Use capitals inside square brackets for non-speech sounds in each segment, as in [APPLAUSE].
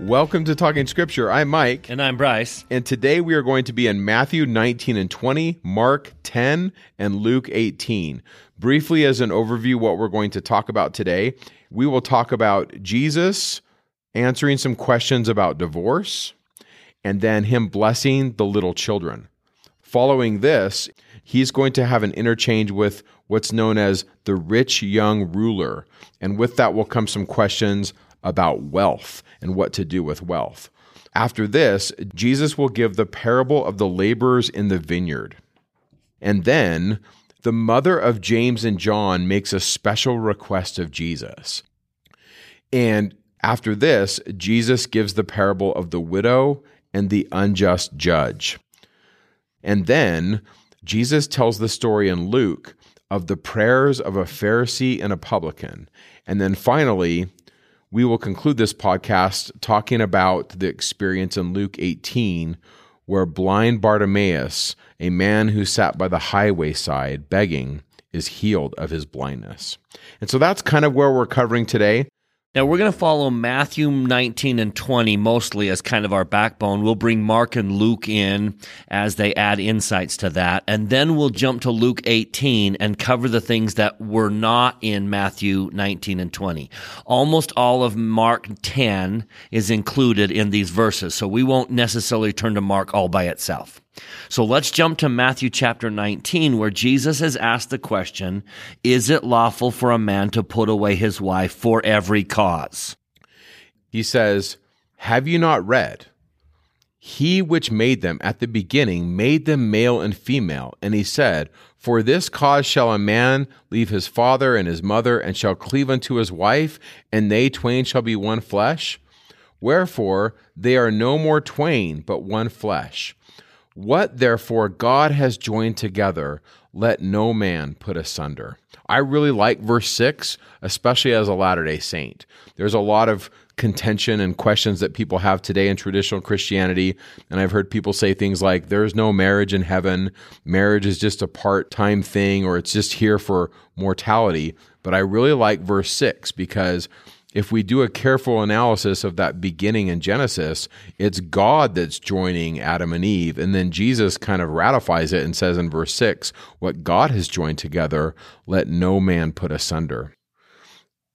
Welcome to Talking Scripture. I'm Mike. And I'm Bryce. And today we are going to be in Matthew 19 and 20, Mark 10, and Luke 18. Briefly, as an overview, what we're going to talk about today, we will talk about Jesus answering some questions about divorce and then him blessing the little children. Following this, he's going to have an interchange with what's known as the rich young ruler. And with that will come some questions about wealth and what to do with wealth. After this, Jesus will give the parable of the laborers in the vineyard. And then the mother of James and John makes a special request of Jesus. And after this, Jesus gives the parable of the widow and the unjust judge. And then Jesus tells the story in Luke of the prayers of a Pharisee and a publican. And then finally, we will conclude this podcast talking about the experience in Luke 18 where blind Bartimaeus, a man who sat by the highway side begging, is healed of his blindness. And so that's kind of where we're covering today. Now, we're going to follow Matthew 19 and 20 mostly as kind of our backbone. We'll bring Mark and Luke in as they add insights to that. And then we'll jump to Luke 18 and cover the things that were not in Matthew 19 and 20. Almost all of Mark 10 is included in these verses, so we won't necessarily turn to Mark all by itself. So let's jump to Matthew chapter 19, where Jesus has asked the question Is it lawful for a man to put away his wife for every cause? He says, Have you not read? He which made them at the beginning made them male and female. And he said, For this cause shall a man leave his father and his mother, and shall cleave unto his wife, and they twain shall be one flesh. Wherefore they are no more twain, but one flesh. What therefore God has joined together, let no man put asunder. I really like verse 6, especially as a Latter day Saint. There's a lot of contention and questions that people have today in traditional Christianity. And I've heard people say things like, there's no marriage in heaven, marriage is just a part time thing, or it's just here for mortality. But I really like verse 6 because if we do a careful analysis of that beginning in Genesis, it's God that's joining Adam and Eve. And then Jesus kind of ratifies it and says in verse 6 what God has joined together, let no man put asunder.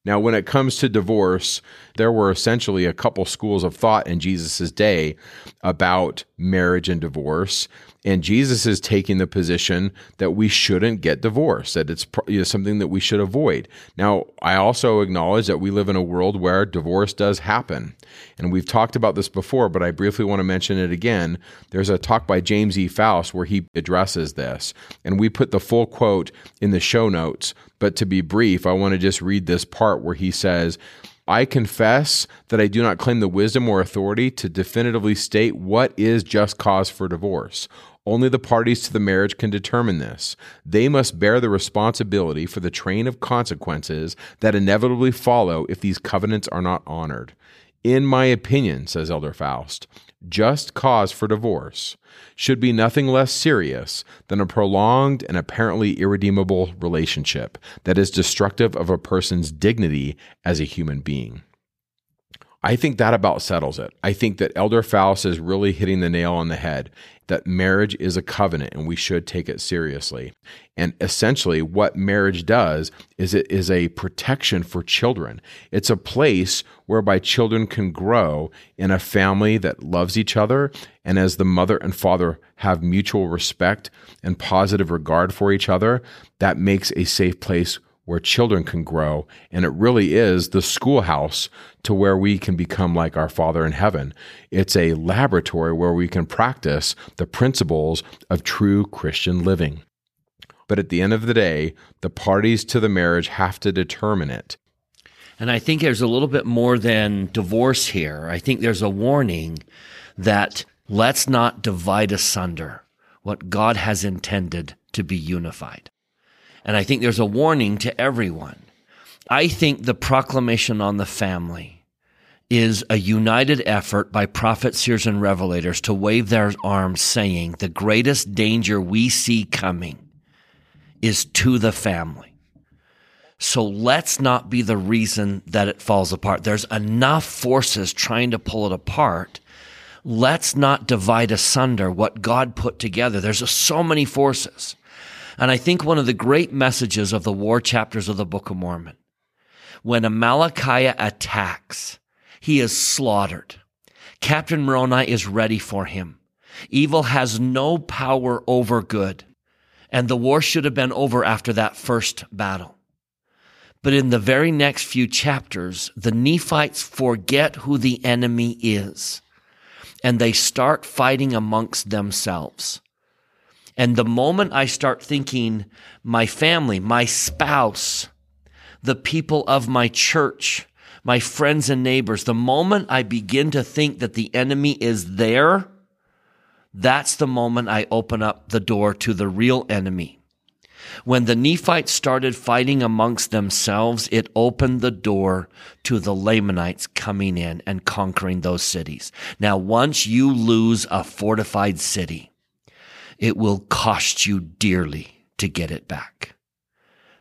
Now, when it comes to divorce, there were essentially a couple schools of thought in Jesus' day about marriage and divorce. And Jesus is taking the position that we shouldn't get divorced, that it's you know, something that we should avoid. Now, I also acknowledge that we live in a world where divorce does happen. And we've talked about this before, but I briefly want to mention it again. There's a talk by James E. Faust where he addresses this. And we put the full quote in the show notes. But to be brief, I want to just read this part where he says, I confess that I do not claim the wisdom or authority to definitively state what is just cause for divorce. Only the parties to the marriage can determine this. They must bear the responsibility for the train of consequences that inevitably follow if these covenants are not honored. In my opinion, says Elder Faust, just cause for divorce should be nothing less serious than a prolonged and apparently irredeemable relationship that is destructive of a person's dignity as a human being. I think that about settles it. I think that Elder Faust is really hitting the nail on the head that marriage is a covenant and we should take it seriously. And essentially, what marriage does is it is a protection for children. It's a place whereby children can grow in a family that loves each other. And as the mother and father have mutual respect and positive regard for each other, that makes a safe place where children can grow. And it really is the schoolhouse to where we can become like our Father in heaven. It's a laboratory where we can practice the principles of true Christian living. But at the end of the day, the parties to the marriage have to determine it. And I think there's a little bit more than divorce here. I think there's a warning that let's not divide asunder what God has intended to be unified. And I think there's a warning to everyone. I think the proclamation on the family is a united effort by prophets, seers, and revelators to wave their arms saying the greatest danger we see coming is to the family. So let's not be the reason that it falls apart. There's enough forces trying to pull it apart. Let's not divide asunder what God put together. There's so many forces. And I think one of the great messages of the war chapters of the Book of Mormon, when Amalickiah attacks, he is slaughtered. Captain Moroni is ready for him. Evil has no power over good. And the war should have been over after that first battle. But in the very next few chapters, the Nephites forget who the enemy is and they start fighting amongst themselves. And the moment I start thinking, my family, my spouse, the people of my church, my friends and neighbors, the moment I begin to think that the enemy is there, that's the moment I open up the door to the real enemy. When the Nephites started fighting amongst themselves, it opened the door to the Lamanites coming in and conquering those cities. Now, once you lose a fortified city, it will cost you dearly to get it back.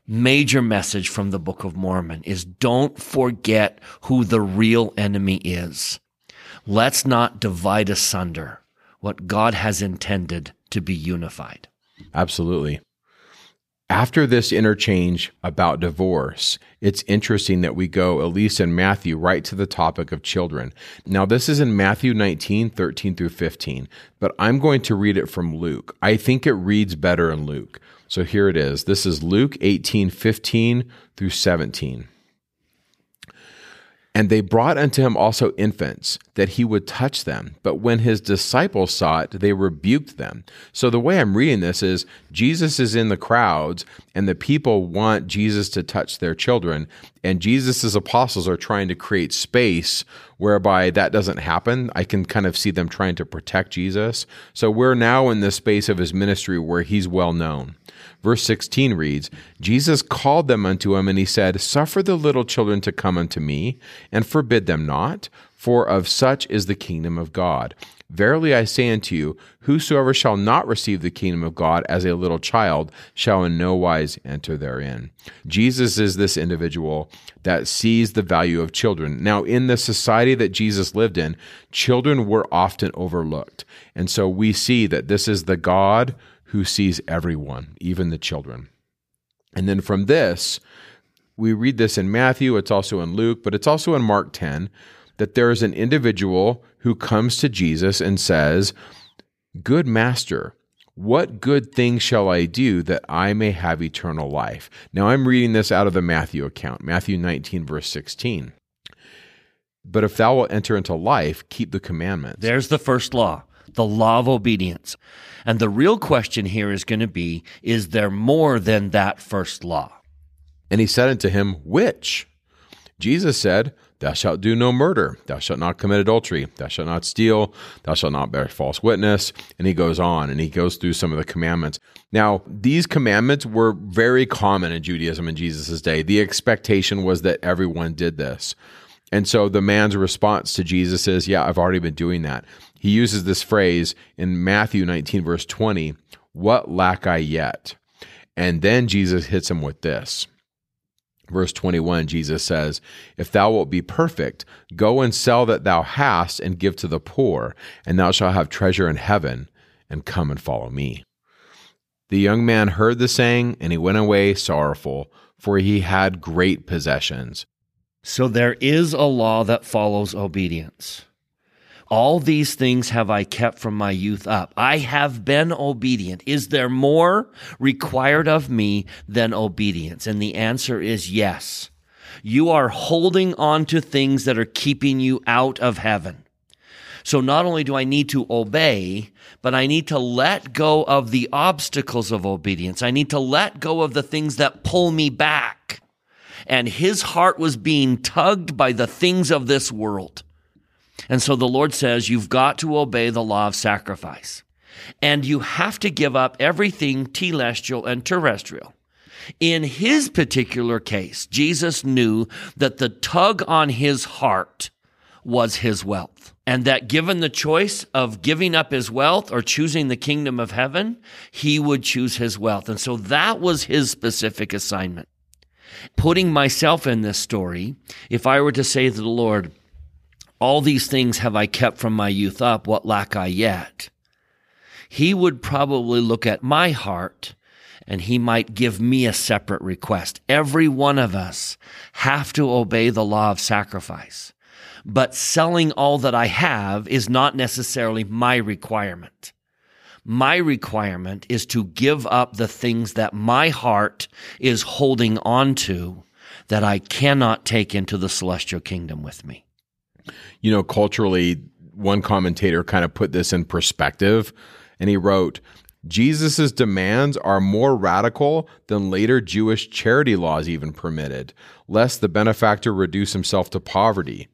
Major message from the Book of Mormon is don't forget who the real enemy is. Let's not divide asunder what God has intended to be unified. Absolutely. After this interchange about divorce, it's interesting that we go, at least in Matthew, right to the topic of children. Now, this is in Matthew 19, 13 through 15, but I'm going to read it from Luke. I think it reads better in Luke. So here it is. This is Luke 18, 15 through 17. And they brought unto him also infants, that he would touch them. But when his disciples saw it, they rebuked them. So the way I'm reading this is Jesus is in the crowds, and the people want Jesus to touch their children. And Jesus' apostles are trying to create space whereby that doesn't happen. I can kind of see them trying to protect Jesus. So we're now in the space of his ministry where he's well known. Verse 16 reads Jesus called them unto him, and he said, Suffer the little children to come unto me, and forbid them not, for of such is the kingdom of God. Verily I say unto you, whosoever shall not receive the kingdom of God as a little child shall in no wise enter therein. Jesus is this individual that sees the value of children. Now, in the society that Jesus lived in, children were often overlooked. And so we see that this is the God who sees everyone, even the children. And then from this, we read this in Matthew, it's also in Luke, but it's also in Mark 10 that there is an individual who comes to Jesus and says, Good master, what good thing shall I do that I may have eternal life? Now I'm reading this out of the Matthew account, Matthew 19, verse 16. But if thou wilt enter into life, keep the commandments. There's the first law the law of obedience. And the real question here is going to be is there more than that first law? And he said unto him, Which? Jesus said, Thou shalt do no murder. Thou shalt not commit adultery. Thou shalt not steal. Thou shalt not bear false witness. And he goes on and he goes through some of the commandments. Now, these commandments were very common in Judaism in Jesus' day. The expectation was that everyone did this. And so the man's response to Jesus is, Yeah, I've already been doing that. He uses this phrase in Matthew 19, verse 20, What lack I yet? And then Jesus hits him with this. Verse 21, Jesus says, If thou wilt be perfect, go and sell that thou hast and give to the poor, and thou shalt have treasure in heaven, and come and follow me. The young man heard the saying, and he went away sorrowful, for he had great possessions. So there is a law that follows obedience. All these things have I kept from my youth up. I have been obedient. Is there more required of me than obedience? And the answer is yes. You are holding on to things that are keeping you out of heaven. So not only do I need to obey, but I need to let go of the obstacles of obedience. I need to let go of the things that pull me back. And his heart was being tugged by the things of this world. And so the Lord says, you've got to obey the law of sacrifice. And you have to give up everything telestial and terrestrial. In his particular case, Jesus knew that the tug on his heart was his wealth. And that given the choice of giving up his wealth or choosing the kingdom of heaven, he would choose his wealth. And so that was his specific assignment. Putting myself in this story, if I were to say to the Lord, all these things have I kept from my youth up, what lack I yet? He would probably look at my heart and he might give me a separate request. Every one of us have to obey the law of sacrifice. But selling all that I have is not necessarily my requirement. My requirement is to give up the things that my heart is holding on to that I cannot take into the celestial kingdom with me. You know, culturally, one commentator kind of put this in perspective and he wrote, Jesus' demands are more radical than later Jewish charity laws even permitted, lest the benefactor reduce himself to poverty.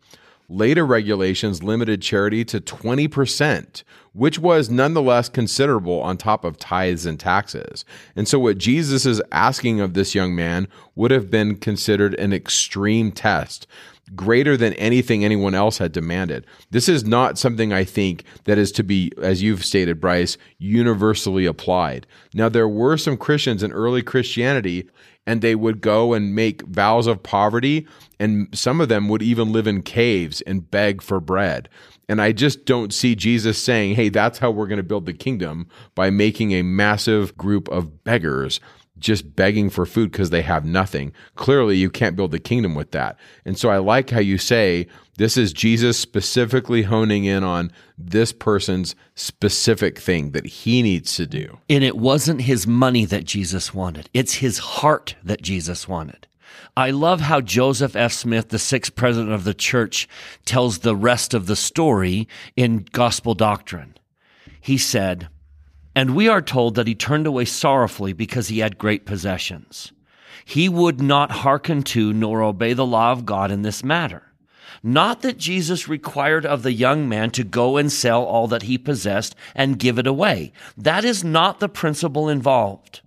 Later regulations limited charity to 20%, which was nonetheless considerable on top of tithes and taxes. And so, what Jesus is asking of this young man would have been considered an extreme test greater than anything anyone else had demanded. This is not something I think that is to be, as you've stated, Bryce, universally applied. Now, there were some Christians in early Christianity, and they would go and make vows of poverty, and some of them would even live in caves and beg for bread. And I just don't see Jesus saying, hey, that's how we're going to build the kingdom by making a massive group of beggars just begging for food because they have nothing. Clearly, you can't build the kingdom with that. And so I like how you say this is Jesus specifically honing in on this person's specific thing that he needs to do. And it wasn't his money that Jesus wanted, it's his heart that Jesus wanted. I love how Joseph F. Smith, the sixth president of the church, tells the rest of the story in Gospel Doctrine. He said, and we are told that he turned away sorrowfully because he had great possessions. He would not hearken to nor obey the law of God in this matter. Not that Jesus required of the young man to go and sell all that he possessed and give it away. That is not the principle involved.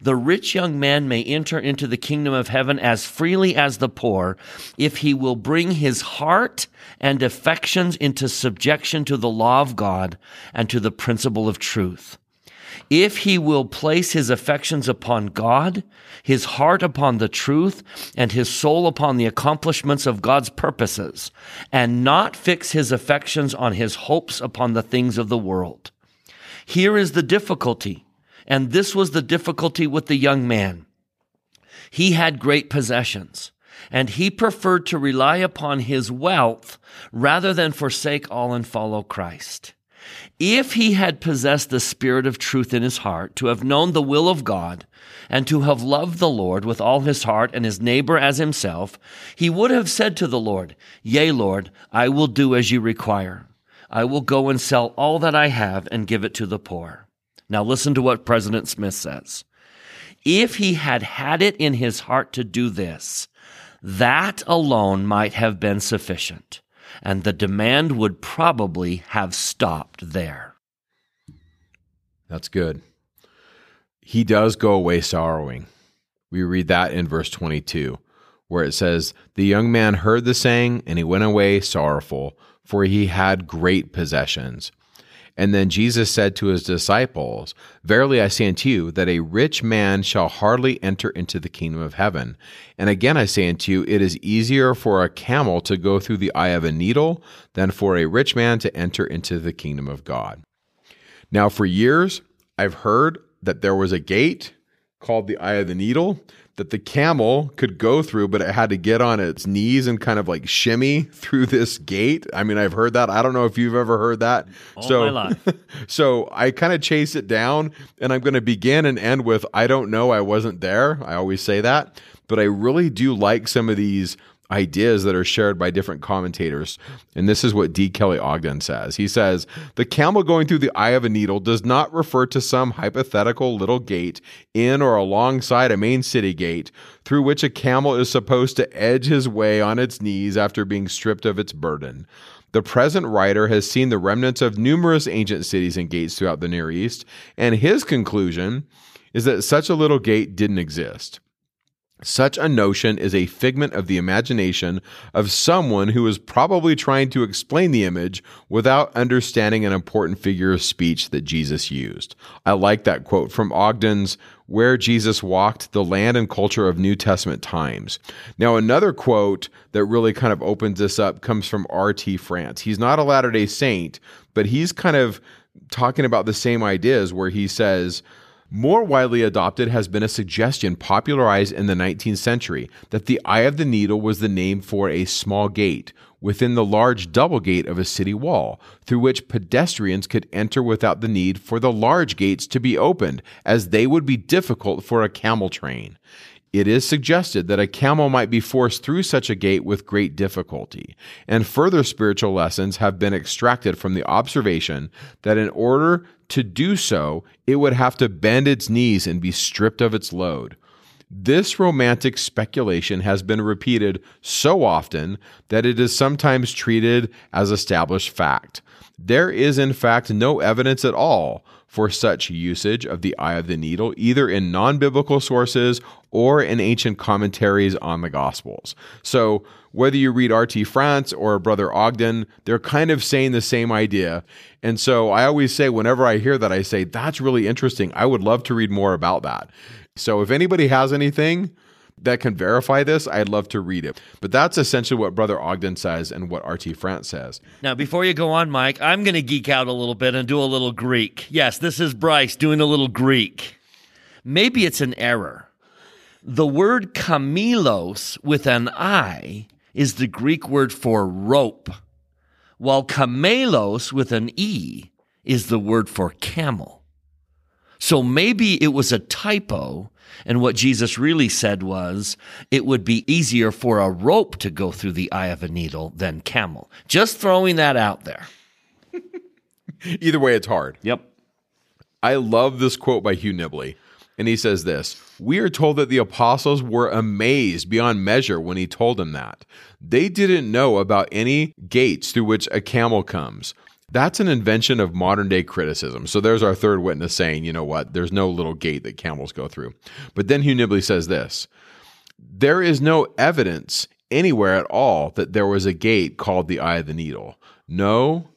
The rich young man may enter into the kingdom of heaven as freely as the poor if he will bring his heart and affections into subjection to the law of God and to the principle of truth if he will place his affections upon God, his heart upon the truth, and his soul upon the accomplishments of God's purposes, and not fix his affections on his hopes upon the things of the world. Here is the difficulty, and this was the difficulty with the young man. He had great possessions, and he preferred to rely upon his wealth rather than forsake all and follow Christ. If he had possessed the spirit of truth in his heart, to have known the will of God, and to have loved the Lord with all his heart and his neighbor as himself, he would have said to the Lord, Yea, Lord, I will do as you require. I will go and sell all that I have and give it to the poor. Now listen to what President Smith says. If he had had it in his heart to do this, that alone might have been sufficient and the demand would probably have stopped there. That's good. He does go away sorrowing. We read that in verse 22, where it says, The young man heard the saying, and he went away sorrowful, for he had great possessions. And then Jesus said to his disciples, Verily I say unto you, that a rich man shall hardly enter into the kingdom of heaven. And again I say unto you, it is easier for a camel to go through the eye of a needle than for a rich man to enter into the kingdom of God. Now, for years, I've heard that there was a gate called the eye of the needle that the camel could go through, but it had to get on its knees and kind of like shimmy [LAUGHS] through this gate. I mean, I've heard that. I don't know if you've ever heard that. All so, [LAUGHS] so I kind of chase it down, and I'm going to begin and end with I don't know. I wasn't there. I always say that, but I really do like some of these ideas that are shared by different commentators. And this is what D. Kelly Ogden says. He says, The camel going through the eye of a needle does not refer to some hypothetical little gate in or alongside a main city gate through which a camel is supposed to edge his way on its knees after being stripped of its burden. The present writer has seen the remnants of numerous ancient cities and gates throughout the Near East, and his conclusion is that such a little gate didn't exist. Such a notion is a figment of the imagination of someone who is probably trying to explain the image without understanding an important figure of speech that Jesus used. I like that quote from Ogden's Where Jesus Walked, the Land and Culture of New Testament Times. Now, another quote that really kind of opens this up comes from R.T. France. He's not a Latter day Saint, but he's kind of talking about the same ideas where he says, more widely adopted has been a suggestion popularized in the 19th century that the eye of the needle was the name for a small gate within the large double gate of a city wall, through which pedestrians could enter without the need for the large gates to be opened, as they would be difficult for a camel train. It is suggested that a camel might be forced through such a gate with great difficulty, and further spiritual lessons have been extracted from the observation that in order to do so, it would have to bend its knees and be stripped of its load. This romantic speculation has been repeated so often that it is sometimes treated as established fact. There is, in fact, no evidence at all for such usage of the eye of the needle, either in non biblical sources or in ancient commentaries on the Gospels. So, whether you read R.T. France or Brother Ogden, they're kind of saying the same idea. And so, I always say, whenever I hear that, I say, that's really interesting. I would love to read more about that. So, if anybody has anything, that can verify this, I'd love to read it. But that's essentially what Brother Ogden says and what RT France says. Now, before you go on, Mike, I'm going to geek out a little bit and do a little Greek. Yes, this is Bryce doing a little Greek. Maybe it's an error. The word kamelos with an I is the Greek word for rope, while kamelos with an E is the word for camel. So maybe it was a typo and what Jesus really said was, it would be easier for a rope to go through the eye of a needle than camel. Just throwing that out there. [LAUGHS] Either way, it's hard. Yep. I love this quote by Hugh Nibley. And he says this We are told that the apostles were amazed beyond measure when he told them that. They didn't know about any gates through which a camel comes. That's an invention of modern day criticism. So there's our third witness saying, you know what, there's no little gate that camels go through. But then Hugh Nibley says this there is no evidence anywhere at all that there was a gate called the eye of the needle. No,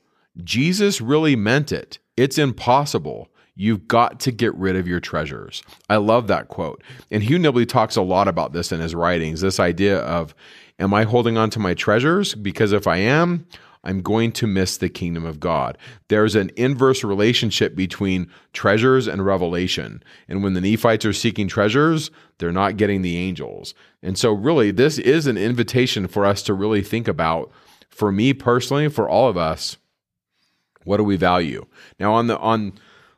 Jesus really meant it. It's impossible. You've got to get rid of your treasures. I love that quote. And Hugh Nibley talks a lot about this in his writings this idea of, am I holding on to my treasures? Because if I am, I'm going to miss the kingdom of God. There's an inverse relationship between treasures and revelation. And when the Nephites are seeking treasures, they're not getting the angels. And so, really, this is an invitation for us to really think about, for me personally, for all of us, what do we value? Now, on the, on,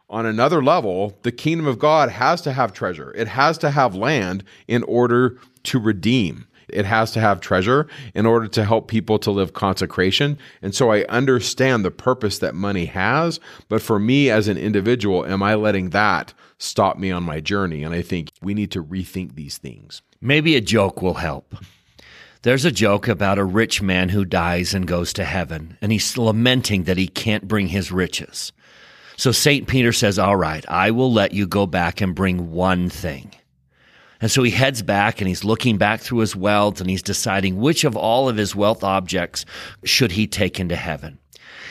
on another level, the kingdom of God has to have treasure. It has to have land in order to redeem. It has to have treasure in order to help people to live consecration. And so I understand the purpose that money has. But for me as an individual, am I letting that stop me on my journey? And I think we need to rethink these things. Maybe a joke will help. There's a joke about a rich man who dies and goes to heaven, and he's lamenting that he can't bring his riches. So St. Peter says, All right, I will let you go back and bring one thing. And so he heads back and he's looking back through his wealth and he's deciding which of all of his wealth objects should he take into heaven.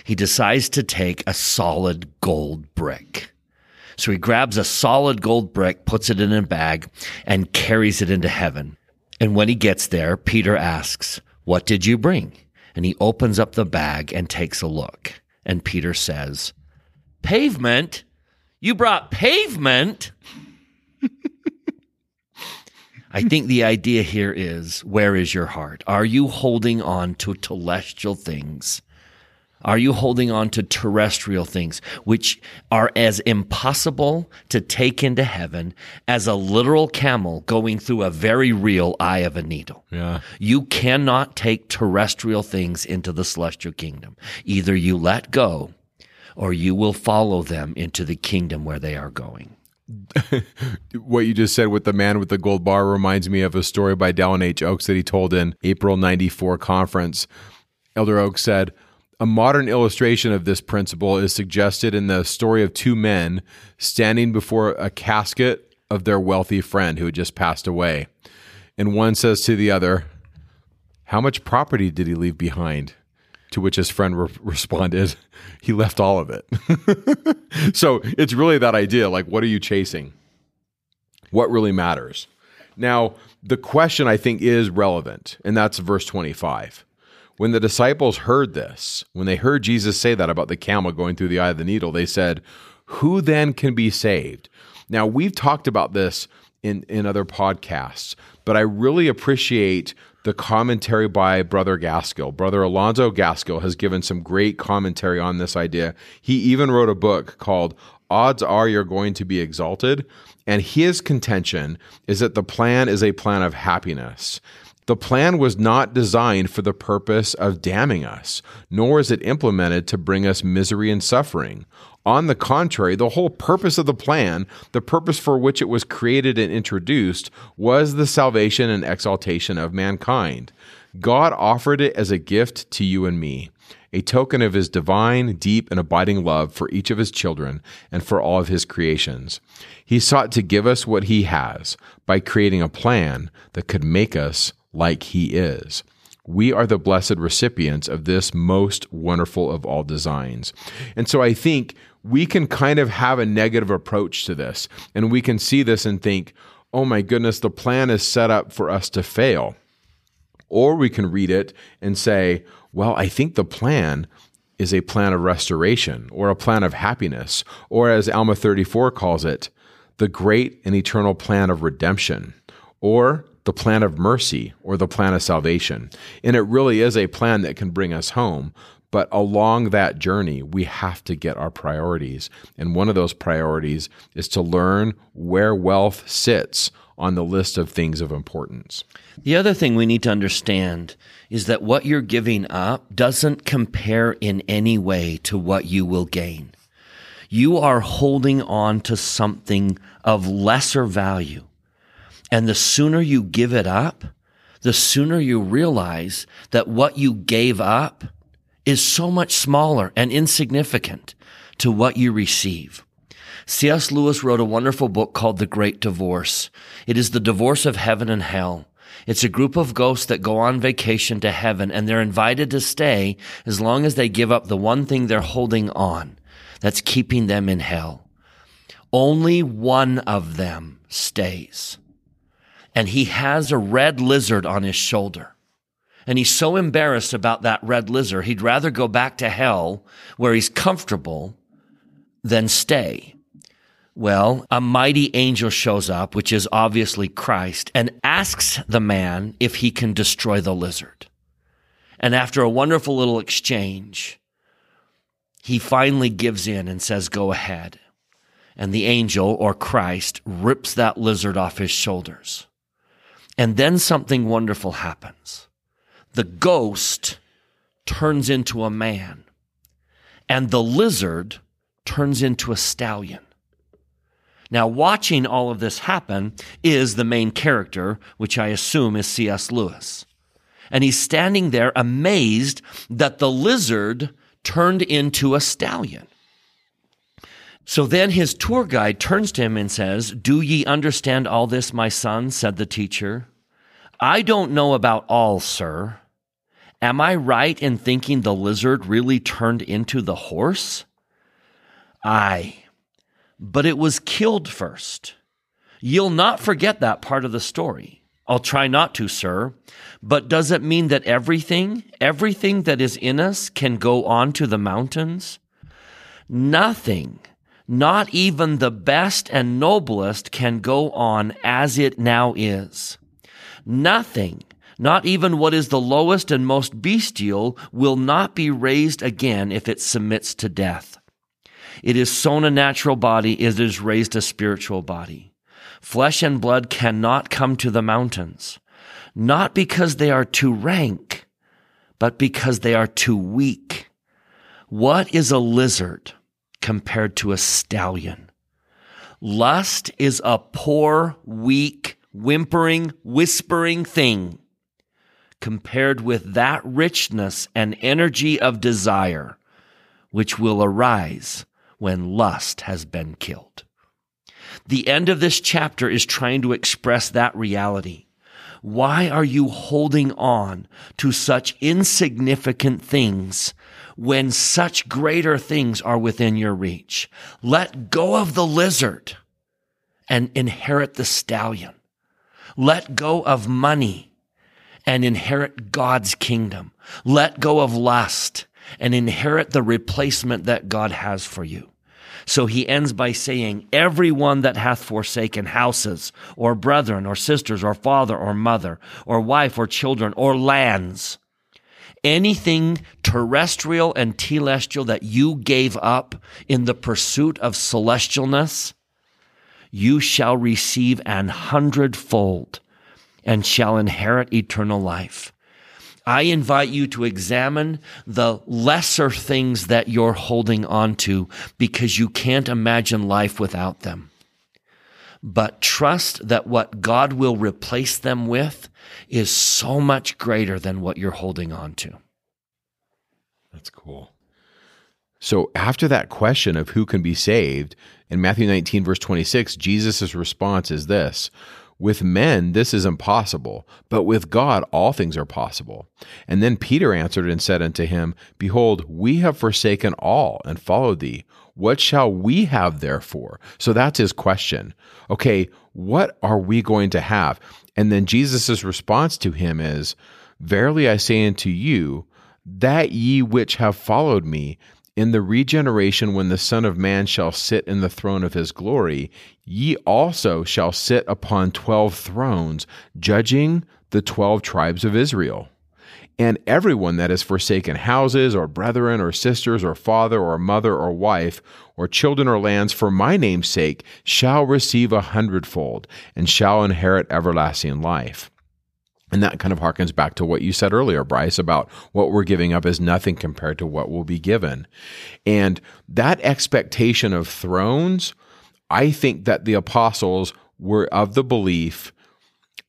He decides to take a solid gold brick. So he grabs a solid gold brick, puts it in a bag, and carries it into heaven. And when he gets there, Peter asks, What did you bring? And he opens up the bag and takes a look. And Peter says, Pavement? You brought pavement? [LAUGHS] I think the idea here is where is your heart? Are you holding on to celestial things? Are you holding on to terrestrial things, which are as impossible to take into heaven as a literal camel going through a very real eye of a needle? Yeah. You cannot take terrestrial things into the celestial kingdom. Either you let go or you will follow them into the kingdom where they are going. [LAUGHS] what you just said with the man with the gold bar reminds me of a story by Dallin H. Oaks that he told in April 94 conference. Elder Oaks said, a modern illustration of this principle is suggested in the story of two men standing before a casket of their wealthy friend who had just passed away. And one says to the other, How much property did he leave behind? To which his friend re- responded, [LAUGHS] He left all of it. [LAUGHS] so it's really that idea like, what are you chasing? What really matters? Now, the question I think is relevant, and that's verse 25. When the disciples heard this, when they heard Jesus say that about the camel going through the eye of the needle, they said, Who then can be saved? Now, we've talked about this in, in other podcasts, but I really appreciate the commentary by Brother Gaskill. Brother Alonzo Gaskill has given some great commentary on this idea. He even wrote a book called Odds Are You're Going to Be Exalted. And his contention is that the plan is a plan of happiness. The plan was not designed for the purpose of damning us, nor is it implemented to bring us misery and suffering. On the contrary, the whole purpose of the plan, the purpose for which it was created and introduced, was the salvation and exaltation of mankind. God offered it as a gift to you and me, a token of his divine, deep, and abiding love for each of his children and for all of his creations. He sought to give us what he has by creating a plan that could make us like he is. We are the blessed recipients of this most wonderful of all designs. And so I think we can kind of have a negative approach to this and we can see this and think, oh my goodness, the plan is set up for us to fail. Or we can read it and say, well, I think the plan is a plan of restoration or a plan of happiness, or as Alma 34 calls it, the great and eternal plan of redemption, or the plan of mercy or the plan of salvation. And it really is a plan that can bring us home. But along that journey, we have to get our priorities. And one of those priorities is to learn where wealth sits on the list of things of importance. The other thing we need to understand is that what you're giving up doesn't compare in any way to what you will gain. You are holding on to something of lesser value. And the sooner you give it up, the sooner you realize that what you gave up is so much smaller and insignificant to what you receive. C.S. Lewis wrote a wonderful book called The Great Divorce. It is the divorce of heaven and hell. It's a group of ghosts that go on vacation to heaven and they're invited to stay as long as they give up the one thing they're holding on that's keeping them in hell. Only one of them stays. And he has a red lizard on his shoulder. And he's so embarrassed about that red lizard, he'd rather go back to hell where he's comfortable than stay. Well, a mighty angel shows up, which is obviously Christ, and asks the man if he can destroy the lizard. And after a wonderful little exchange, he finally gives in and says, Go ahead. And the angel, or Christ, rips that lizard off his shoulders. And then something wonderful happens. The ghost turns into a man, and the lizard turns into a stallion. Now, watching all of this happen is the main character, which I assume is C.S. Lewis. And he's standing there amazed that the lizard turned into a stallion. So then his tour guide turns to him and says, Do ye understand all this, my son? said the teacher. I don't know about all, sir. Am I right in thinking the lizard really turned into the horse? Aye, but it was killed first. You'll not forget that part of the story. I'll try not to, sir. But does it mean that everything, everything that is in us can go on to the mountains? Nothing, not even the best and noblest can go on as it now is. Nothing, not even what is the lowest and most bestial, will not be raised again if it submits to death. It is sown a natural body, it is raised a spiritual body. Flesh and blood cannot come to the mountains, not because they are too rank, but because they are too weak. What is a lizard compared to a stallion? Lust is a poor, weak, whimpering, whispering thing compared with that richness and energy of desire which will arise when lust has been killed. The end of this chapter is trying to express that reality. Why are you holding on to such insignificant things when such greater things are within your reach? Let go of the lizard and inherit the stallion. Let go of money and inherit God's kingdom. Let go of lust and inherit the replacement that God has for you. So he ends by saying, Everyone that hath forsaken houses, or brethren, or sisters, or father, or mother, or wife, or children, or lands, anything terrestrial and telestial that you gave up in the pursuit of celestialness, you shall receive an hundredfold and shall inherit eternal life. I invite you to examine the lesser things that you're holding on to because you can't imagine life without them. But trust that what God will replace them with is so much greater than what you're holding on to. That's cool. So after that question of who can be saved, in Matthew 19, verse 26, Jesus' response is this with men, this is impossible, but with God, all things are possible. And then Peter answered and said unto him, Behold, we have forsaken all and followed thee. What shall we have therefore? So that's his question. Okay, what are we going to have? And then Jesus' response to him is, Verily I say unto you, that ye which have followed me, in the regeneration, when the Son of Man shall sit in the throne of his glory, ye also shall sit upon twelve thrones, judging the twelve tribes of Israel. And everyone that has forsaken houses, or brethren, or sisters, or father, or mother, or wife, or children, or lands, for my name's sake, shall receive a hundredfold, and shall inherit everlasting life. And that kind of harkens back to what you said earlier, Bryce, about what we're giving up is nothing compared to what will be given. And that expectation of thrones, I think that the apostles were of the belief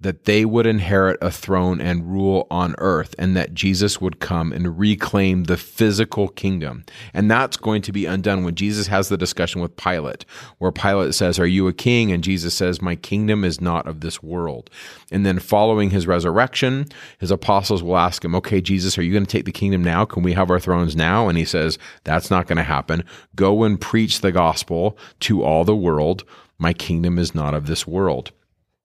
that they would inherit a throne and rule on earth, and that Jesus would come and reclaim the physical kingdom. And that's going to be undone when Jesus has the discussion with Pilate, where Pilate says, Are you a king? And Jesus says, My kingdom is not of this world. And then following his resurrection, his apostles will ask him, Okay, Jesus, are you going to take the kingdom now? Can we have our thrones now? And he says, That's not going to happen. Go and preach the gospel to all the world. My kingdom is not of this world.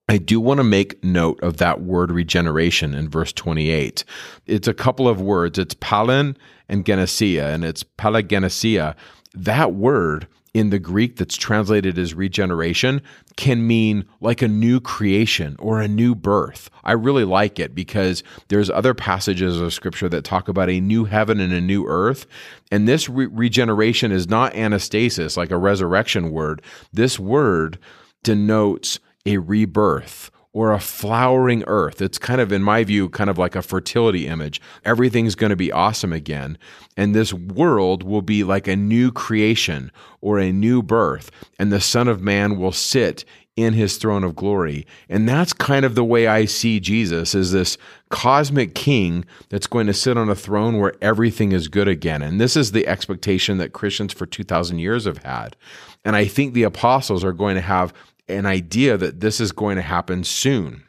I do want to make note of that word regeneration in verse 28. It's a couple of words. It's palin and genesia, and it's palingenesia. That word in the Greek that's translated as regeneration can mean like a new creation or a new birth. I really like it because there's other passages of scripture that talk about a new heaven and a new earth. And this re- regeneration is not anastasis, like a resurrection word. This word denotes a rebirth or a flowering earth. It's kind of, in my view, kind of like a fertility image. Everything's going to be awesome again. And this world will be like a new creation or a new birth. And the Son of Man will sit in his throne of glory. And that's kind of the way I see Jesus as this cosmic king that's going to sit on a throne where everything is good again. And this is the expectation that Christians for 2,000 years have had. And I think the apostles are going to have an idea that this is going to happen soon.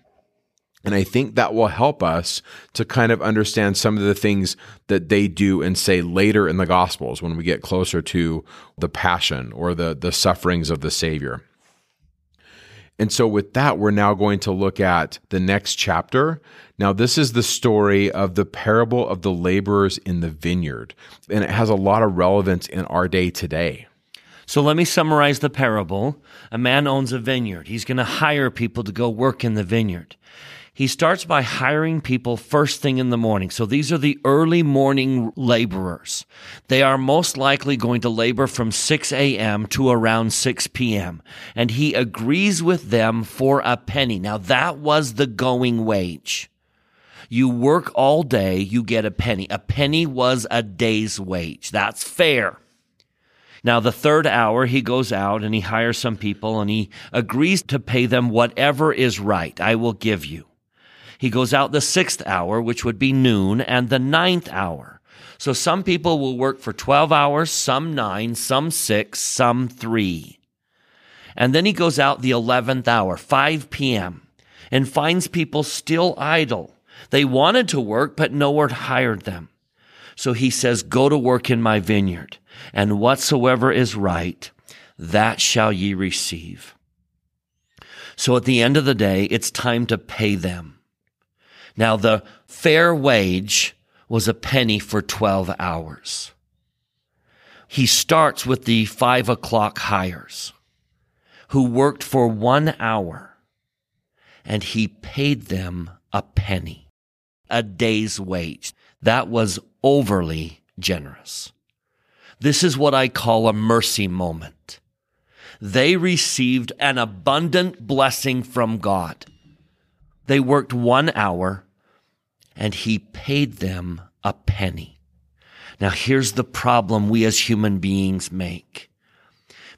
And I think that will help us to kind of understand some of the things that they do and say later in the Gospels when we get closer to the passion or the, the sufferings of the Savior. And so, with that, we're now going to look at the next chapter. Now, this is the story of the parable of the laborers in the vineyard, and it has a lot of relevance in our day today. So let me summarize the parable. A man owns a vineyard. He's going to hire people to go work in the vineyard. He starts by hiring people first thing in the morning. So these are the early morning laborers. They are most likely going to labor from 6 a.m. to around 6 p.m. And he agrees with them for a penny. Now that was the going wage. You work all day, you get a penny. A penny was a day's wage. That's fair. Now, the third hour, he goes out and he hires some people and he agrees to pay them whatever is right. I will give you. He goes out the sixth hour, which would be noon, and the ninth hour. So some people will work for 12 hours, some nine, some six, some three. And then he goes out the 11th hour, 5 p.m., and finds people still idle. They wanted to work, but no one hired them. So he says, Go to work in my vineyard, and whatsoever is right, that shall ye receive. So at the end of the day, it's time to pay them. Now, the fair wage was a penny for 12 hours. He starts with the five o'clock hires who worked for one hour and he paid them a penny, a day's wage. That was overly generous. This is what I call a mercy moment. They received an abundant blessing from God. They worked one hour and he paid them a penny. Now here's the problem we as human beings make.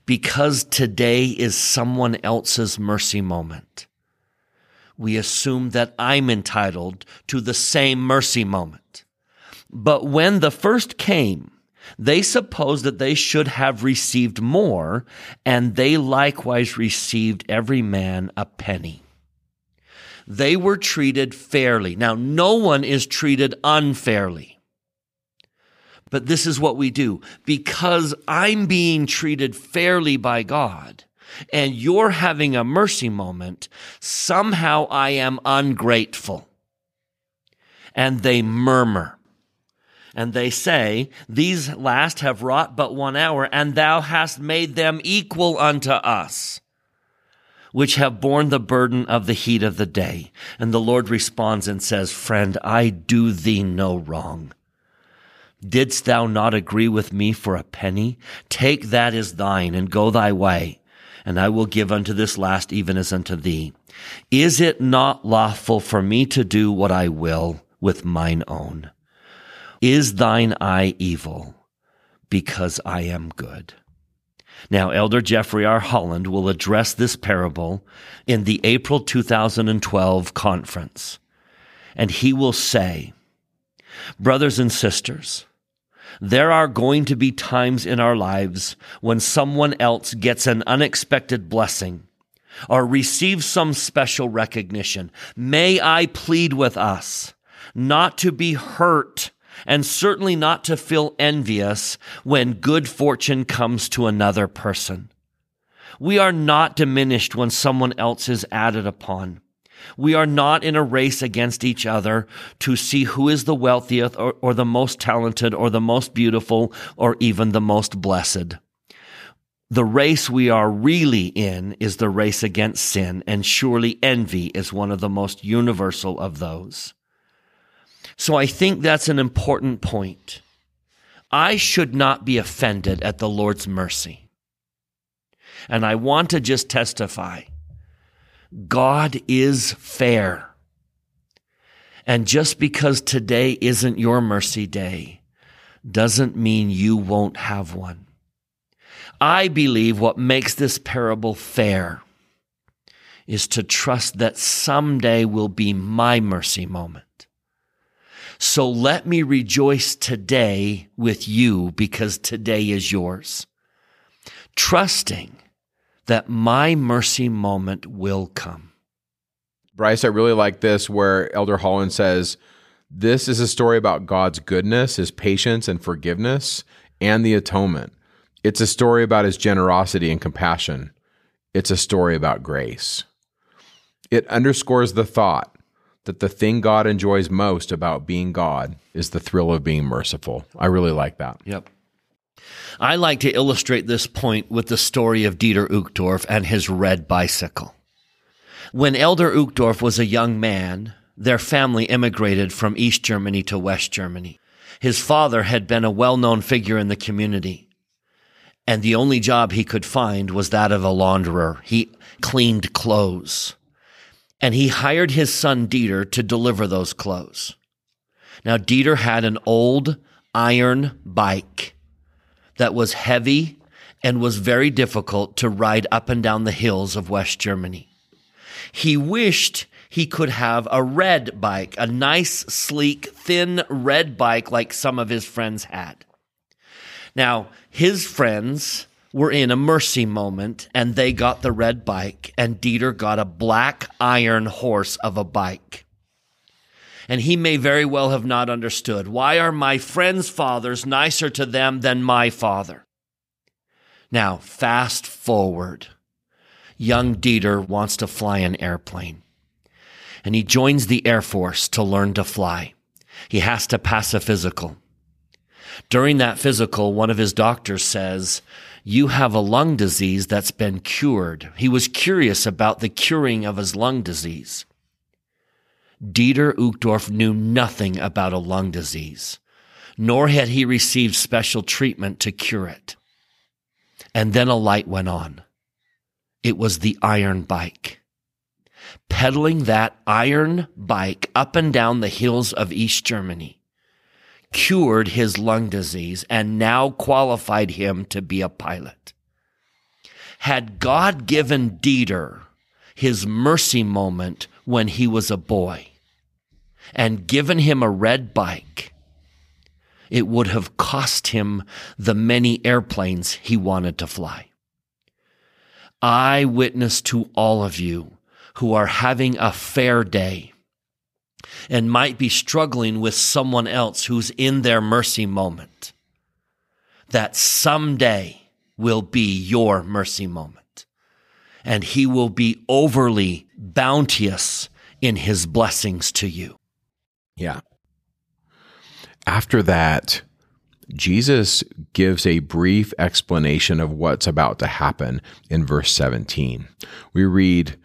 Because today is someone else's mercy moment, we assume that I'm entitled to the same mercy moment. But when the first came, they supposed that they should have received more, and they likewise received every man a penny. They were treated fairly. Now, no one is treated unfairly. But this is what we do. Because I'm being treated fairly by God and you're having a mercy moment, somehow I am ungrateful. And they murmur. And they say, These last have wrought but one hour, and thou hast made them equal unto us which have borne the burden of the heat of the day. And the Lord responds and says, Friend, I do thee no wrong. Didst thou not agree with me for a penny? Take that as thine and go thy way, and I will give unto this last even as unto thee. Is it not lawful for me to do what I will with mine own? Is thine eye evil because I am good? Now, Elder Jeffrey R. Holland will address this parable in the April 2012 conference. And he will say, Brothers and sisters, there are going to be times in our lives when someone else gets an unexpected blessing or receives some special recognition. May I plead with us not to be hurt and certainly not to feel envious when good fortune comes to another person. We are not diminished when someone else is added upon. We are not in a race against each other to see who is the wealthiest or, or, the most talented or the most beautiful or even the most blessed. The race we are really in is the race against sin, and surely envy is one of the most universal of those. So I think that's an important point. I should not be offended at the Lord's mercy. And I want to just testify God is fair. And just because today isn't your mercy day doesn't mean you won't have one. I believe what makes this parable fair is to trust that someday will be my mercy moment. So let me rejoice today with you because today is yours. Trusting that my mercy moment will come. Bryce, I really like this where Elder Holland says, This is a story about God's goodness, his patience and forgiveness, and the atonement. It's a story about his generosity and compassion. It's a story about grace. It underscores the thought that the thing God enjoys most about being God is the thrill of being merciful. I really like that. Yep. I like to illustrate this point with the story of Dieter Uchtdorf and his red bicycle. When Elder Uchtdorf was a young man, their family immigrated from East Germany to West Germany. His father had been a well-known figure in the community, and the only job he could find was that of a launderer. He cleaned clothes and he hired his son Dieter to deliver those clothes. Now, Dieter had an old iron bike that was heavy and was very difficult to ride up and down the hills of West Germany. He wished he could have a red bike, a nice, sleek, thin red bike like some of his friends had. Now, his friends were in a mercy moment and they got the red bike and Dieter got a black iron horse of a bike. And he may very well have not understood. Why are my friends' fathers nicer to them than my father? Now, fast forward. Young Dieter wants to fly an airplane and he joins the Air Force to learn to fly. He has to pass a physical. During that physical, one of his doctors says, you have a lung disease that's been cured. He was curious about the curing of his lung disease. Dieter Uchtdorf knew nothing about a lung disease, nor had he received special treatment to cure it. And then a light went on. It was the iron bike. Pedaling that iron bike up and down the hills of East Germany cured his lung disease and now qualified him to be a pilot. Had God given Dieter his mercy moment when he was a boy and given him a red bike, it would have cost him the many airplanes he wanted to fly. I witness to all of you who are having a fair day and might be struggling with someone else who's in their mercy moment. That someday will be your mercy moment. And he will be overly bounteous in his blessings to you. Yeah. After that, Jesus gives a brief explanation of what's about to happen in verse 17. We read,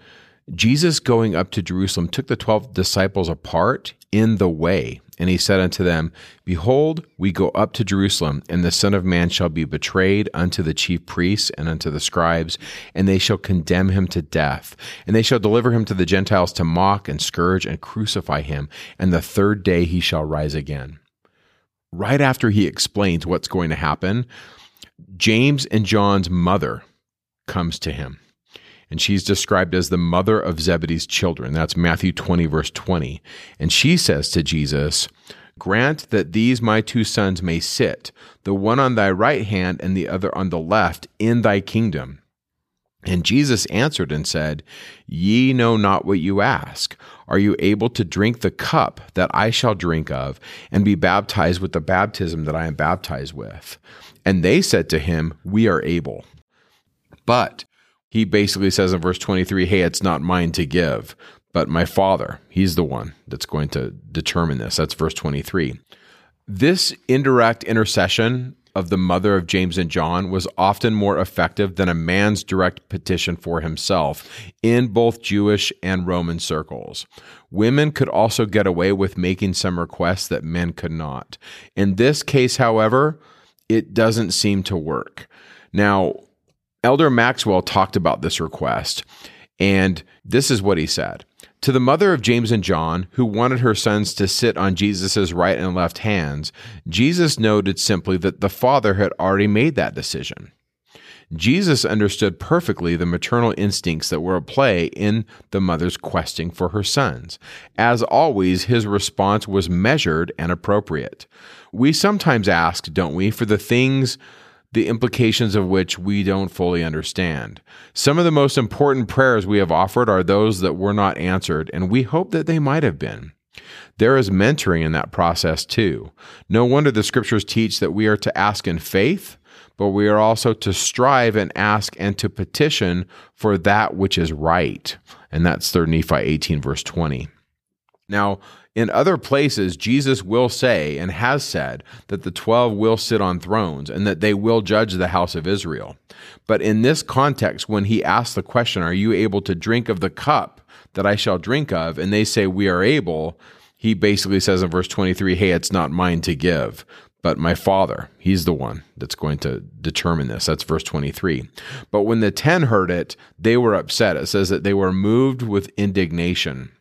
Jesus going up to Jerusalem took the twelve disciples apart in the way, and he said unto them, Behold, we go up to Jerusalem, and the Son of Man shall be betrayed unto the chief priests and unto the scribes, and they shall condemn him to death, and they shall deliver him to the Gentiles to mock and scourge and crucify him, and the third day he shall rise again. Right after he explains what's going to happen, James and John's mother comes to him and she's described as the mother of Zebedee's children. That's Matthew 20, verse 20. And she says to Jesus, Grant that these my two sons may sit, the one on thy right hand and the other on the left, in thy kingdom. And Jesus answered and said, Ye know not what you ask. Are you able to drink the cup that I shall drink of, and be baptized with the baptism that I am baptized with? And they said to him, We are able. But he basically says in verse 23 hey it's not mine to give but my father he's the one that's going to determine this that's verse 23 this indirect intercession of the mother of James and John was often more effective than a man's direct petition for himself in both Jewish and Roman circles. Women could also get away with making some requests that men could not. In this case, however, it doesn't seem to work. Now, Elder Maxwell talked about this request, and this is what he said. To the mother of James and John, who wanted her sons to sit on Jesus' right and left hands, Jesus noted simply that the Father had already made that decision. Jesus understood perfectly the maternal instincts that were at play in the mother's questing for her sons. As always, his response was measured and appropriate. We sometimes ask, don't we, for the things the implications of which we don't fully understand. Some of the most important prayers we have offered are those that were not answered, and we hope that they might have been. There is mentoring in that process too. No wonder the scriptures teach that we are to ask in faith, but we are also to strive and ask and to petition for that which is right. And that's 3 Nephi 18, verse 20. Now, in other places, Jesus will say and has said that the 12 will sit on thrones and that they will judge the house of Israel. But in this context, when he asks the question, Are you able to drink of the cup that I shall drink of? And they say, We are able. He basically says in verse 23, Hey, it's not mine to give, but my father. He's the one that's going to determine this. That's verse 23. But when the 10 heard it, they were upset. It says that they were moved with indignation.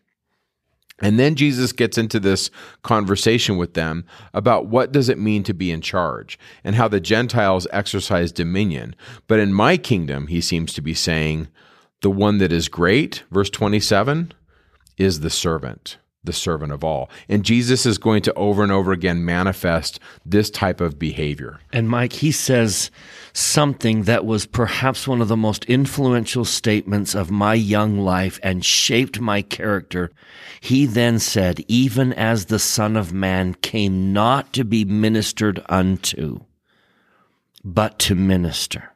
And then Jesus gets into this conversation with them about what does it mean to be in charge and how the Gentiles exercise dominion. But in my kingdom, he seems to be saying, the one that is great, verse 27, is the servant, the servant of all. And Jesus is going to over and over again manifest this type of behavior. And Mike, he says something that was perhaps one of the most influential statements of my young life and shaped my character. He then said, even as the Son of Man came not to be ministered unto, but to minister.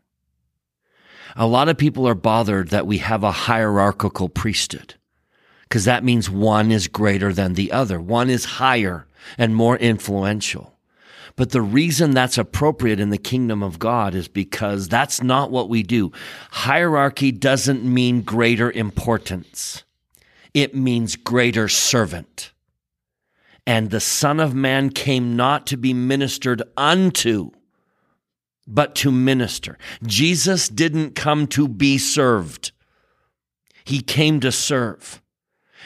A lot of people are bothered that we have a hierarchical priesthood because that means one is greater than the other. One is higher and more influential. But the reason that's appropriate in the kingdom of God is because that's not what we do. Hierarchy doesn't mean greater importance. It means greater servant. And the Son of Man came not to be ministered unto, but to minister. Jesus didn't come to be served. He came to serve.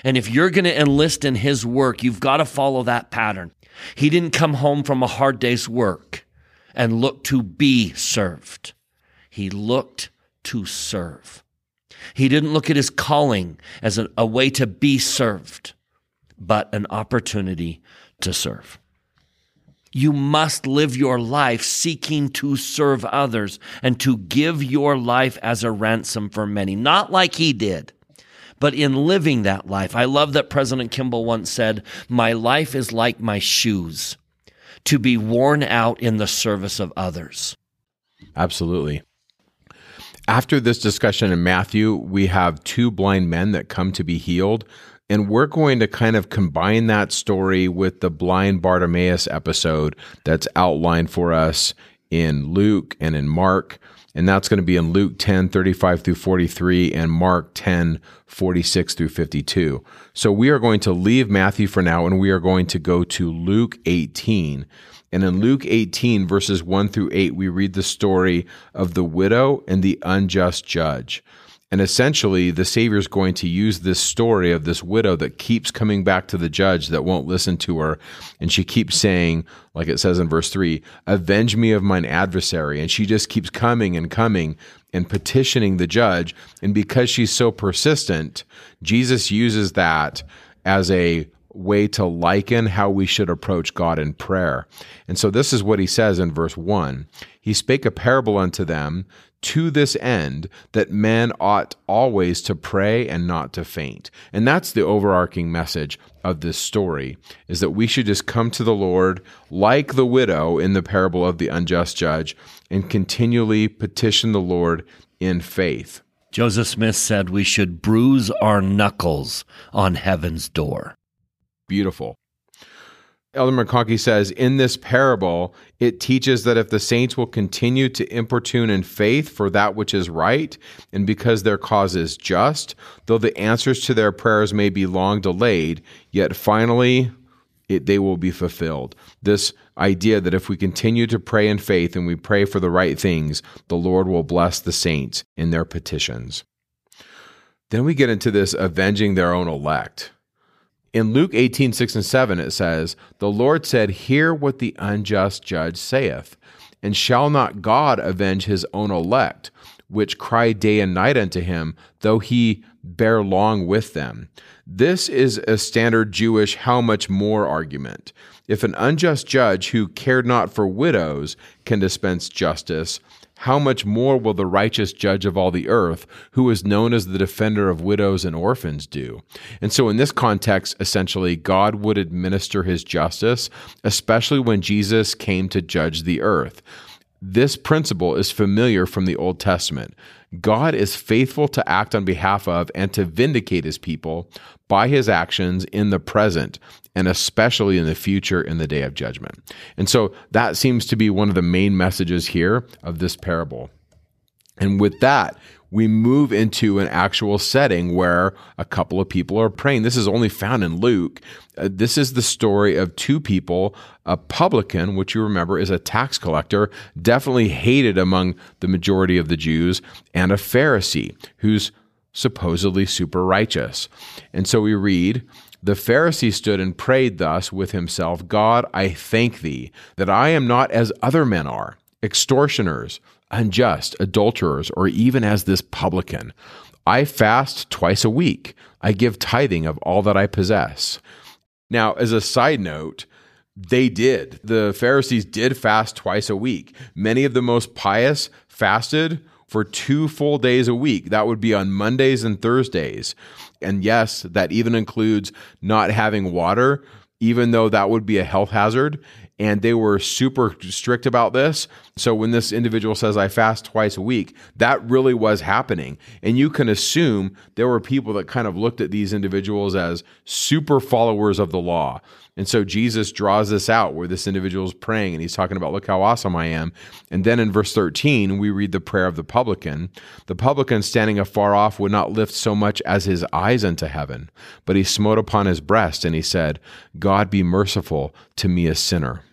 And if you're going to enlist in his work, you've got to follow that pattern. He didn't come home from a hard day's work and look to be served. He looked to serve. He didn't look at his calling as a, a way to be served, but an opportunity to serve. You must live your life seeking to serve others and to give your life as a ransom for many, not like he did but in living that life. I love that President Kimball once said, My life is like my shoes to be worn out in the service of others. Absolutely. After this discussion in Matthew, we have two blind men that come to be healed. And we're going to kind of combine that story with the blind Bartimaeus episode that's outlined for us in Luke and in Mark and that's going to be in Luke 10, 35 through 43, and Mark 10, 46 through 52. So we are going to leave Matthew for now, and we are going to go to Luke 18. And in Luke 18, verses 1 through 8, we read the story of the widow and the unjust judge. And essentially, the Savior is going to use this story of this widow that keeps coming back to the judge that won't listen to her. And she keeps saying, like it says in verse 3, Avenge me of mine adversary. And she just keeps coming and coming and petitioning the judge. And because she's so persistent, Jesus uses that as a way to liken how we should approach God in prayer. And so this is what he says in verse 1 He spake a parable unto them to this end that men ought always to pray and not to faint. And that's the overarching message of this story is that we should just come to the Lord like the widow in the parable of the unjust judge and continually petition the Lord in faith. Joseph Smith said we should bruise our knuckles on heaven's door. Beautiful. Elder McConkie says, in this parable, it teaches that if the saints will continue to importune in faith for that which is right, and because their cause is just, though the answers to their prayers may be long delayed, yet finally it, they will be fulfilled. This idea that if we continue to pray in faith and we pray for the right things, the Lord will bless the saints in their petitions. Then we get into this avenging their own elect. In Luke 18, 6 and 7, it says, The Lord said, Hear what the unjust judge saith. And shall not God avenge his own elect, which cry day and night unto him, though he bear long with them? This is a standard Jewish how much more argument. If an unjust judge who cared not for widows can dispense justice, how much more will the righteous judge of all the earth, who is known as the defender of widows and orphans, do? And so, in this context, essentially, God would administer his justice, especially when Jesus came to judge the earth. This principle is familiar from the Old Testament. God is faithful to act on behalf of and to vindicate his people by his actions in the present and especially in the future in the day of judgment. And so that seems to be one of the main messages here of this parable. And with that, we move into an actual setting where a couple of people are praying. This is only found in Luke. Uh, this is the story of two people a publican, which you remember is a tax collector, definitely hated among the majority of the Jews, and a Pharisee who's supposedly super righteous. And so we read, the Pharisee stood and prayed thus with himself God, I thank thee that I am not as other men are, extortioners, unjust, adulterers, or even as this publican. I fast twice a week. I give tithing of all that I possess. Now, as a side note, They did. The Pharisees did fast twice a week. Many of the most pious fasted for two full days a week. That would be on Mondays and Thursdays. And yes, that even includes not having water, even though that would be a health hazard. And they were super strict about this. So when this individual says, I fast twice a week, that really was happening. And you can assume there were people that kind of looked at these individuals as super followers of the law. And so Jesus draws this out where this individual is praying and he's talking about, look how awesome I am. And then in verse 13, we read the prayer of the publican. The publican standing afar off would not lift so much as his eyes unto heaven, but he smote upon his breast and he said, God be merciful to me, a sinner.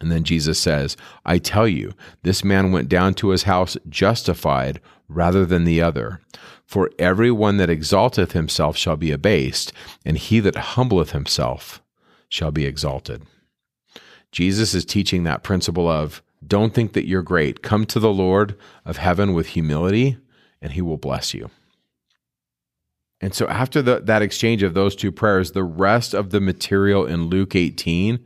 And then Jesus says, I tell you, this man went down to his house justified rather than the other. For every one that exalteth himself shall be abased, and he that humbleth himself shall be exalted. Jesus is teaching that principle of don't think that you're great. Come to the Lord of heaven with humility, and he will bless you. And so, after the, that exchange of those two prayers, the rest of the material in Luke 18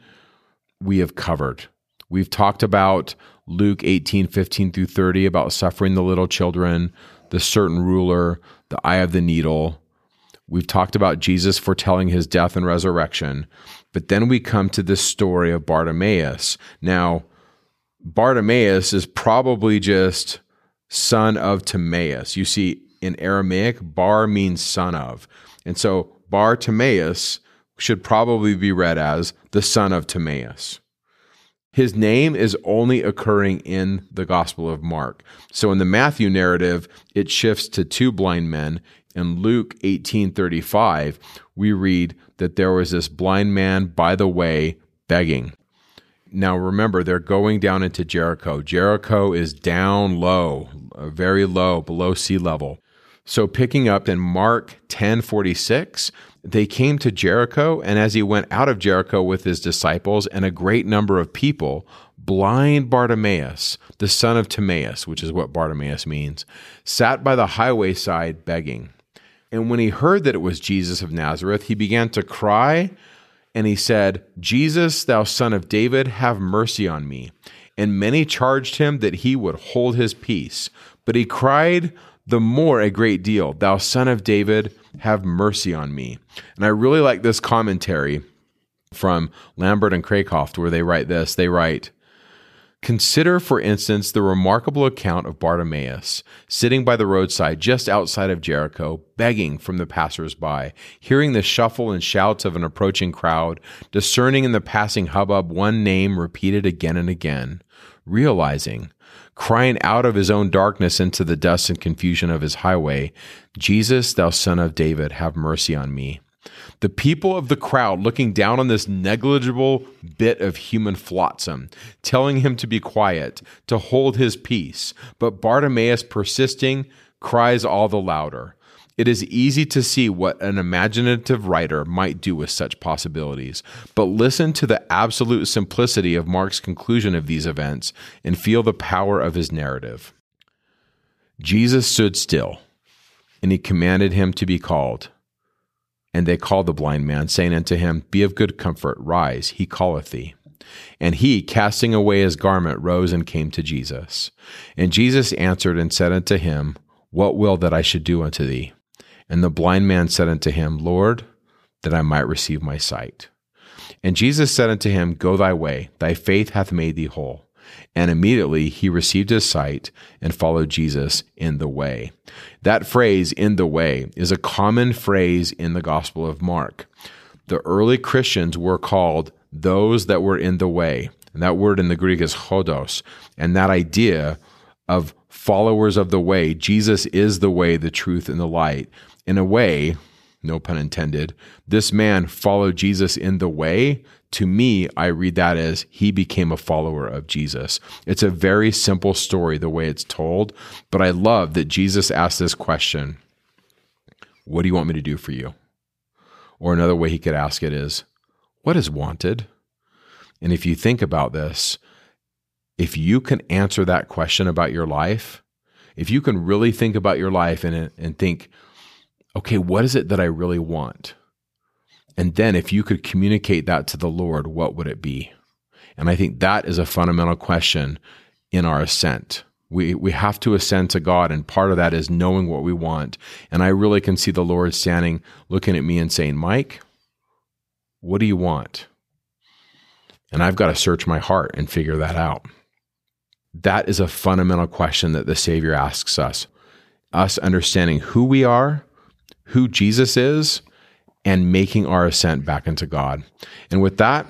we have covered. We've talked about Luke 18, 15 through 30, about suffering the little children, the certain ruler, the eye of the needle. We've talked about Jesus foretelling his death and resurrection. But then we come to this story of Bartimaeus. Now, Bartimaeus is probably just son of Timaeus. You see, in Aramaic, bar means son of. And so Bartimaeus should probably be read as the son of Timaeus. His name is only occurring in the Gospel of Mark. So in the Matthew narrative, it shifts to two blind men. In Luke 18:35, we read that there was this blind man by the way begging. Now remember, they're going down into Jericho. Jericho is down low, uh, very low, below sea level. So picking up in Mark 10:46, they came to Jericho, and as he went out of Jericho with his disciples and a great number of people, blind Bartimaeus, the son of Timaeus, which is what Bartimaeus means, sat by the highway side begging. And when he heard that it was Jesus of Nazareth, he began to cry, and he said, Jesus, thou son of David, have mercy on me. And many charged him that he would hold his peace. But he cried the more a great deal, Thou son of David, have mercy on me. And I really like this commentary from Lambert and Cracroft where they write this. They write, Consider, for instance, the remarkable account of Bartimaeus, sitting by the roadside just outside of Jericho, begging from the passers-by, hearing the shuffle and shouts of an approaching crowd, discerning in the passing hubbub one name repeated again and again, realizing, crying out of his own darkness into the dust and confusion of his highway, Jesus, thou son of David, have mercy on me. The people of the crowd looking down on this negligible bit of human flotsam, telling him to be quiet, to hold his peace, but Bartimaeus persisting, cries all the louder. It is easy to see what an imaginative writer might do with such possibilities, but listen to the absolute simplicity of Mark's conclusion of these events and feel the power of his narrative. Jesus stood still, and he commanded him to be called. And they called the blind man, saying unto him, Be of good comfort, rise, he calleth thee. And he, casting away his garment, rose and came to Jesus. And Jesus answered and said unto him, What will that I should do unto thee? And the blind man said unto him, Lord, that I might receive my sight. And Jesus said unto him, Go thy way, thy faith hath made thee whole. And immediately he received his sight and followed Jesus in the way. That phrase, in the way, is a common phrase in the Gospel of Mark. The early Christians were called those that were in the way. And that word in the Greek is hodos. And that idea of followers of the way, Jesus is the way, the truth, and the light. In a way, no pun intended, this man followed Jesus in the way. To me, I read that as he became a follower of Jesus. It's a very simple story the way it's told, but I love that Jesus asked this question What do you want me to do for you? Or another way he could ask it is, What is wanted? And if you think about this, if you can answer that question about your life, if you can really think about your life and, and think, okay, what is it that I really want? And then if you could communicate that to the Lord, what would it be? And I think that is a fundamental question in our ascent. We, we have to ascend to God, and part of that is knowing what we want. And I really can see the Lord standing, looking at me and saying, Mike, what do you want? And I've got to search my heart and figure that out. That is a fundamental question that the Savior asks us. Us understanding who we are, who Jesus is, and making our ascent back into God. And with that,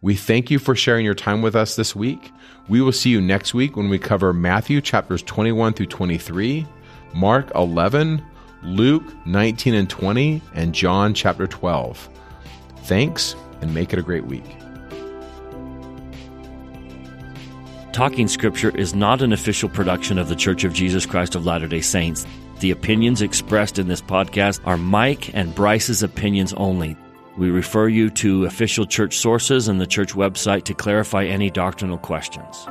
we thank you for sharing your time with us this week. We will see you next week when we cover Matthew chapters 21 through 23, Mark 11, Luke 19 and 20, and John chapter 12. Thanks, and make it a great week. Talking Scripture is not an official production of The Church of Jesus Christ of Latter day Saints. The opinions expressed in this podcast are Mike and Bryce's opinions only. We refer you to official church sources and the church website to clarify any doctrinal questions.